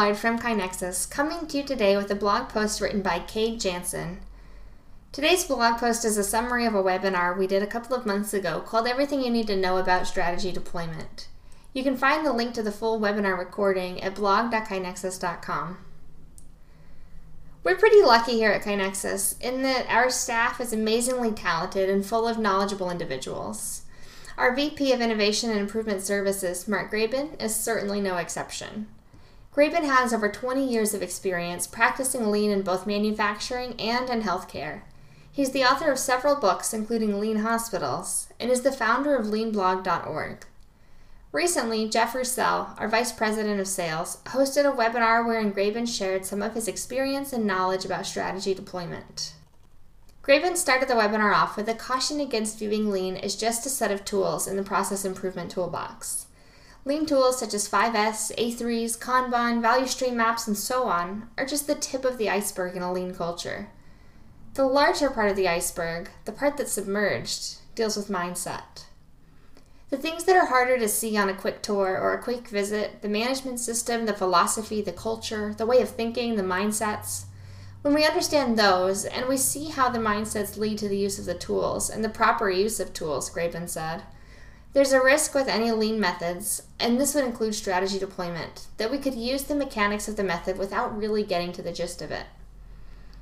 From KaiNexus, coming to you today with a blog post written by Kate Jansen. Today's blog post is a summary of a webinar we did a couple of months ago called Everything You Need to Know About Strategy Deployment. You can find the link to the full webinar recording at blog.kainexus.com. We're pretty lucky here at KaiNexus in that our staff is amazingly talented and full of knowledgeable individuals. Our VP of Innovation and Improvement Services, Mark Graban, is certainly no exception. Graban has over 20 years of experience practicing lean in both manufacturing and in healthcare. He's the author of several books, including Lean Hospitals, and is the founder of leanblog.org. Recently, Jeff Roussel, our Vice President of Sales, hosted a webinar wherein Graban shared some of his experience and knowledge about strategy deployment. Graban started the webinar off with a caution against viewing Lean as just a set of tools in the process improvement toolbox. Lean tools such as 5S, A3s, Kanban, value stream maps, and so on are just the tip of the iceberg in a lean culture. The larger part of the iceberg, the part that's submerged, deals with mindset. The things that are harder to see on a quick tour or a quick visit, the management system, the philosophy, the culture, the way of thinking, the mindsets, when we understand those and we see how the mindsets lead to the use of the tools and the proper use of tools, Graban said, there's a risk with any lean methods, and this would include strategy deployment, that we could use the mechanics of the method without really getting to the gist of it.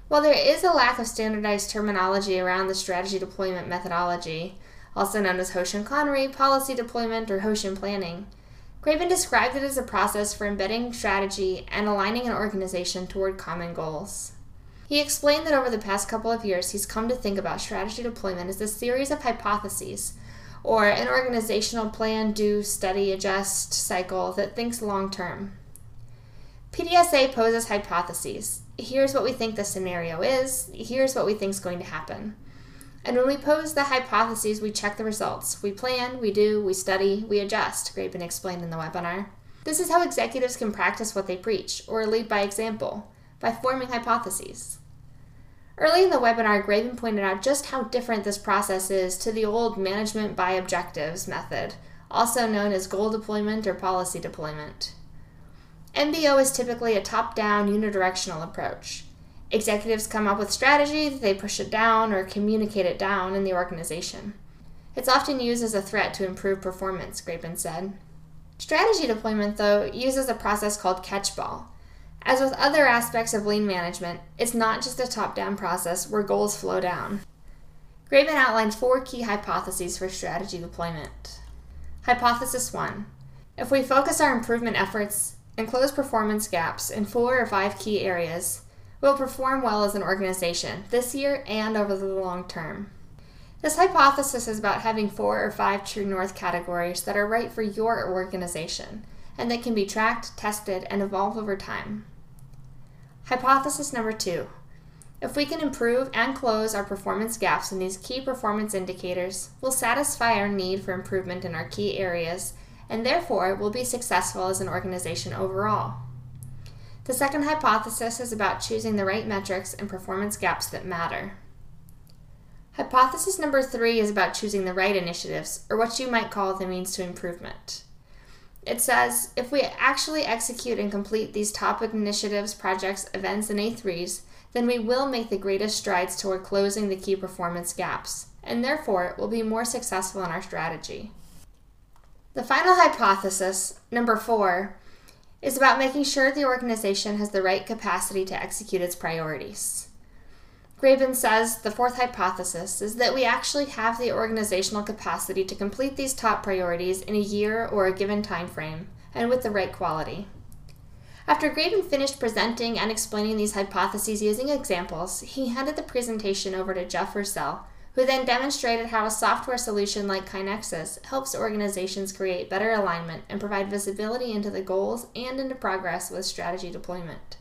While there is a lack of standardized terminology around the strategy deployment methodology, also known as Hoshin Kanri, policy deployment, or Hoshin planning, Graban described it as a process for embedding strategy and aligning an organization toward common goals. He explained that over the past couple of years, he's come to think about strategy deployment as a series of hypotheses, or an organizational plan, do, study, adjust cycle that thinks long term. PDSA poses hypotheses. Here's what we think the scenario is, here's what we think is going to happen. And when we pose the hypotheses, we check the results. We plan, we do, we study, we adjust, Graban explained in the webinar. This is how executives can practice what they preach, or lead by example by forming hypotheses. Early in the webinar, Graban pointed out just how different this process is to the old management by objectives method, also known as goal deployment or policy deployment. MBO is typically a top down, unidirectional approach. Executives come up with strategy, they push it down or communicate it down in the organization. It's often used as a threat to improve performance, Graban said. Strategy deployment, though, uses a process called catchball as with other aspects of lean management, it's not just a top down process where goals flow down. Graban outlined four key hypotheses for strategy deployment. Hypothesis 1 If we focus our improvement efforts and close performance gaps in four or five key areas, we'll perform well as an organization this year and over the long term. This hypothesis is about having four or five true north categories that are right for your organization and that can be tracked, tested, and evolve over time. Hypothesis number two if we can improve and close our performance gaps in these key performance indicators, we'll satisfy our need for improvement in our key areas and therefore we'll be successful as an organization overall. The second hypothesis is about choosing the right metrics and performance gaps that matter. Hypothesis number three is about choosing the right initiatives, or what you might call the means to improvement. It says if we actually execute and complete these topic initiatives, projects, events, and A3s, then we will make the greatest strides toward closing the key performance gaps, and therefore will be more successful in our strategy. The final hypothesis, number four, is about making sure the organization has the right capacity to execute its priorities. Graban says the fourth hypothesis is that we actually have the organizational capacity to complete these top priorities in a year or a given time frame, and with the right quality. After Graban finished presenting and explaining these hypotheses using examples, he handed the presentation over to Jeff Roussel, who then demonstrated how a software solution like KaiNexus helps organizations create better alignment and provide visibility into the goals and into progress with strategy deployment.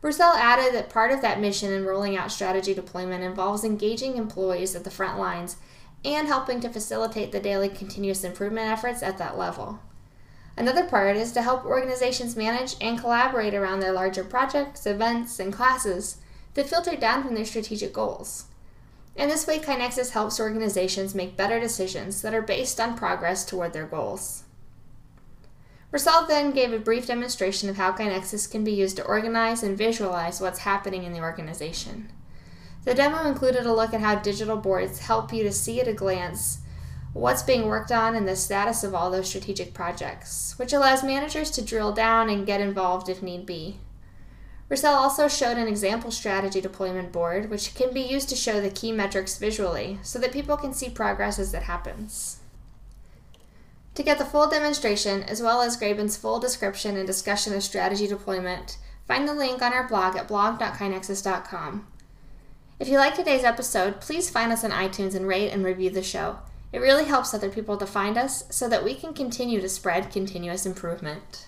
Roussel added that part of that mission in rolling out strategy deployment involves engaging employees at the front lines and helping to facilitate the daily continuous improvement efforts at that level. Another part is to help organizations manage and collaborate around their larger projects, events, and classes that filter down from their strategic goals. In this way, KaiNexus helps organizations make better decisions that are based on progress toward their goals. Roussel then gave a brief demonstration of how KaiNexus can be used to organize and visualize what's happening in the organization. The demo included a look at how digital boards help you to see at a glance what's being worked on and the status of all those strategic projects, which allows managers to drill down and get involved if need be. Roussel also showed an example strategy deployment board, which can be used to show the key metrics visually so that people can see progress as it happens. To get the full demonstration, as well as Graban's full description and discussion of strategy deployment, find the link on our blog at blog.kainexus.com. If you like today's episode, please find us on iTunes and rate and review the show. It really helps other people to find us so that we can continue to spread continuous improvement.